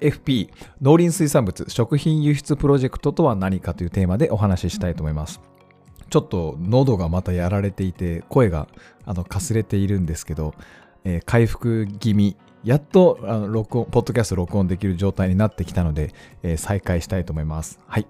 FP 農林水産物食品輸出プロジェクトとは何かというテーマでお話ししたいと思います。ちょっと喉がまたやられていて声があのかすれているんですけど、えー回復気味やっとあの録音ポッドキャスト録音できる状態になってきたので、えー再開したいと思います。はい。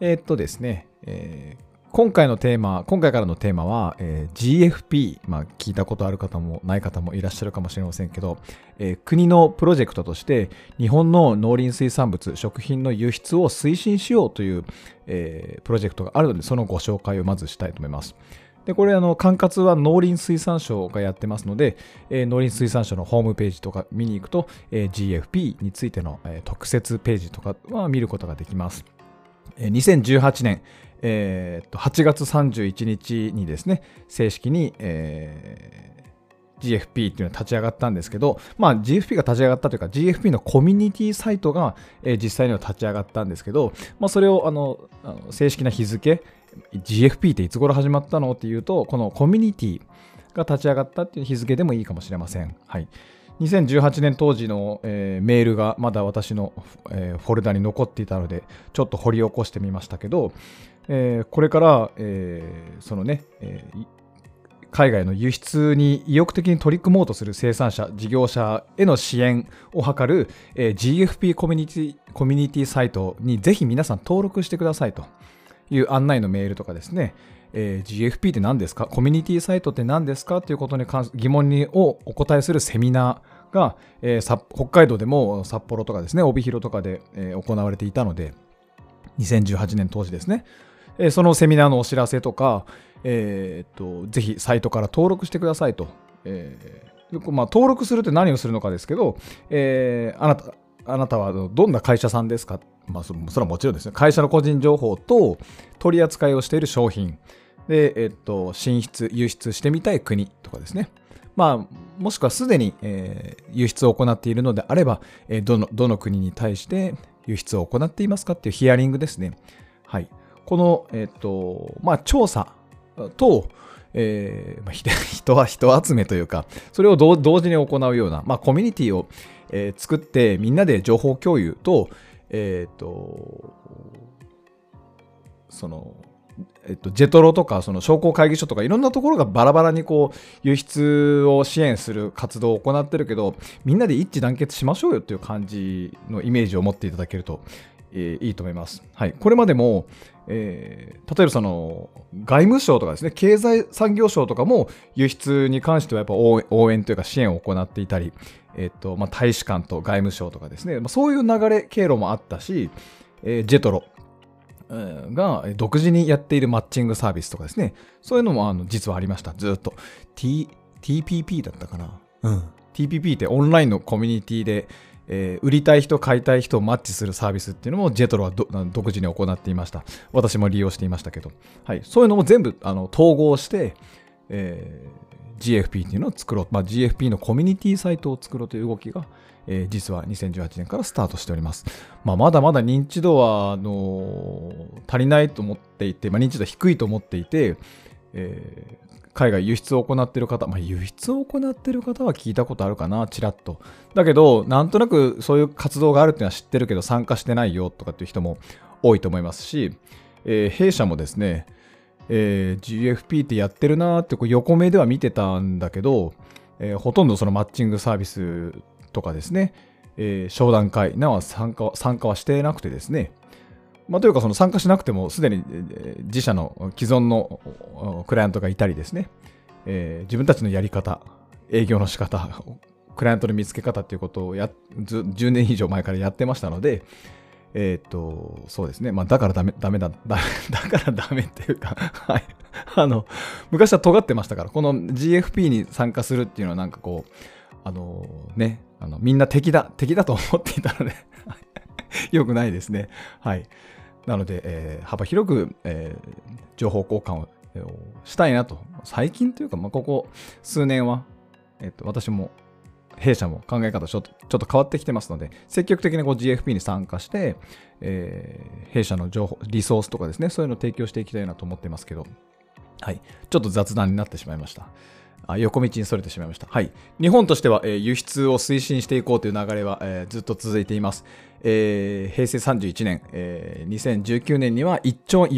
えーっとですね、えー今回のテーマ、今回からのテーマは、えー GFP、まあ、聞いたことある方もない方もいらっしゃるかもしれませんけど、えー国のプロジェクトとして日本の農林水産物、食品の輸出を推進しようという、えープロジェクトがあるので、そのご紹介をまずしたいと思います。で、これ、あの、管轄は農林水産省がやってますので、えー農林水産省のホームページとか見に行くと、えー GFP についての、えー特設ページとかは見ることができます。2018年、えーと8月31日にですね、正式に、えー GFP っていうのが立ち上がったんですけど、まあ、GFP が立ち上がったというか、GFP のコミュニティサイトが、えー実際には立ち上がったんですけど、まあ、それをあのあの正式な日付、GFP っていつ頃始まったのっていうと、このコミュニティが立ち上がったっていう日付でもいいかもしれません。はい。2018年当時の、えーメールがまだ私の、えーフォルダに残っていたので、ちょっと掘り起こしてみましたけど、えーこれから、えそのね、え海外の輸出に意欲的に取り組もうとする生産者、事業者への支援を図る、え GFP コミュニティコミュニティサイトにぜひ皆さん登録してくださいという案内のメールとかですね、えー GFP って何ですか？コミュニティサイトって何ですか？ということに関疑問にをお答えするセミナーが、えー北海道でも札幌とかですね、帯広とかで、えー行われていたので、2018年当時ですね、えーそのセミナーのお知らせとか、えーっとぜひサイトから登録してくださいと。えーまあ、登録するって何をするのかですけど、えーあなたあなたはどんな会社さんですか、まあ、それはもちろんですね、会社の個人情報と取り扱いをしている商品、で、えっと、進出、輸出してみたい国とかですね。まあ、もしくはすでに、えー輸出を行っているのであれば、えーどの、どの国に対して輸出を行っていますかっていうヒアリングですね。はい。この、えっと、まあ、調査と、えーまあ、人は人集めというか、それを同時に行うような、まあ、コミュニティを、えー作って、みんなで情報共有と、えっ、と、その、えっと、ジェトロとかその商工会議所とかいろんなところがバラバラにこう輸出を支援する活動を行ってるけどみんなで一致団結しましょうよっていう感じのイメージを持っていただけると、えーいいと思います。はい、これまでも、えー例えばその外務省とかですね経済産業省とかも輸出に関してはやっぱ応援というか支援を行っていたり、えっとまあ、大使館と外務省とかですね、まあ、そういう流れ経路もあったし、えージェトロがえー独自にやっているマッチングサービスとかですね、そういうのもあの実はありました、ずっと。T、TPP だったかな。うん。TPP ってオンラインのコミュニティで、えー売りたい人、買いたい人をマッチするサービスっていうのもジェトロはど独自に行っていました。私も利用していましたけど。はい。そういうのも全部あの統合して、えー GFP っていうのを作ろう。まあ、GFP のコミュニティサイトを作ろうという動きが、えー実は2018年からスタートしております。まあ、まだまだ認知度はあの足りないと思っていて、まあ、認知度低いと思っていて、えー海外輸出を行っている方、まあ、輸出を行っている方は聞いたことあるかな、ちらっと。だけど、なんとなくそういう活動があるっていうのは知ってるけど、参加してないよとかっていう人も多いと思いますし、えー弊社もですね、えー GFP ってやってるなーってこう横目では見てたんだけど、えーほとんどそのマッチングサービスとかですね、えー商談会なは参加は参加はしてなくてですね、まあ、というかその参加しなくてもすでに自社の既存のクライアントがいたりですね、えー自分たちのやり方、営業の仕方、クライアントの見つけ方っていうことをや10年以上前からやってましたので、えっ、と、そうですね。まあ、だからダメ、ダメだ、だ だからダメっていうか、はい。あの、昔は尖ってましたから、この GFP に参加するっていうのはなんかこう、あのね、あのみんな敵だ、敵だと思っていたので、よくないですね。はい。なので、えー、幅広く、えー、情報交換をしたいなと。最近というか、まあ、ここ数年は、えっ、と、私も弊社も考え方ちょっと変わってきてますので、積極的にこう GFP に参加して、えー、弊社の情報、リソースとかですね、そういうのを提供していきたいなと思ってますけど、はい。ちょっと雑談になってしまいました。あ横道にそれてしまいました。はい。日本としては、えー、輸出を推進していこうという流れは、えー、ずっと続いています。えー、平成31年、えー、2019年には1兆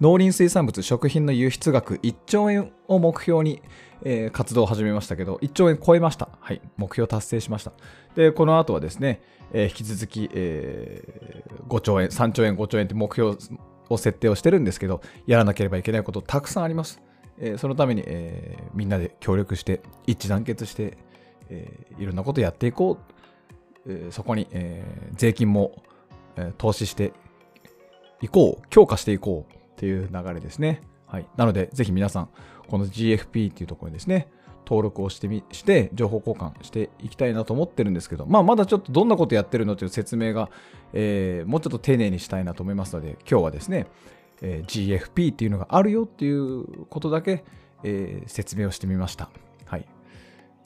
農林水産物、食品の輸出額1兆円を目標に、えー、活動を始めましたけど、1兆円超えました。はい。目標達成しました。で、この後はですね、えー、引き続き、えー、5兆円、3兆円、5兆円って目標を設定をしてるんですけど、やらなければいけないことたくさんあります。えー、そのために、えー、みんなで協力して、一致団結して、えー、いろんなことやっていこう。えー、そこに、えー、税金も、えー、投資していこう、強化していこうっていう流れですね。はい。なので、ぜひ皆さん、この GFP っていうところにですね、登録をしてみ、して、情報交換していきたいなと思ってるんですけど、まあ、まだちょっとどんなことやってるのという説明が、えー、もうちょっと丁寧にしたいなと思いますので、今日はですね、えー、GFP っていうのがあるよっていうことだけ、えー、説明をしてみました。はい。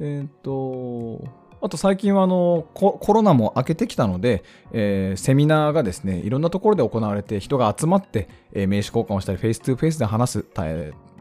えっ、と、あと最近はあのコロナも明けてきたので、えー、セミナーがですね、いろんなところで行われて、人が集まって、えー、名刺交換をしたり、フェイス2フェイスで話す、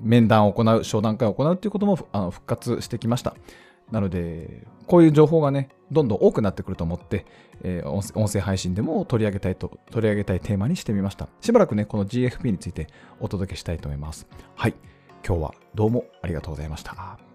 面談を行う、商談会を行うということもあの復活してきました。なので、こういう情報がね、どんどん多くなってくると思って、えー、音声配信でも取り上げたいと、取り上げたいテーマにしてみました。しばらくね、この GFP についてお届けしたいと思います。はい。今日はどうもありがとうございました。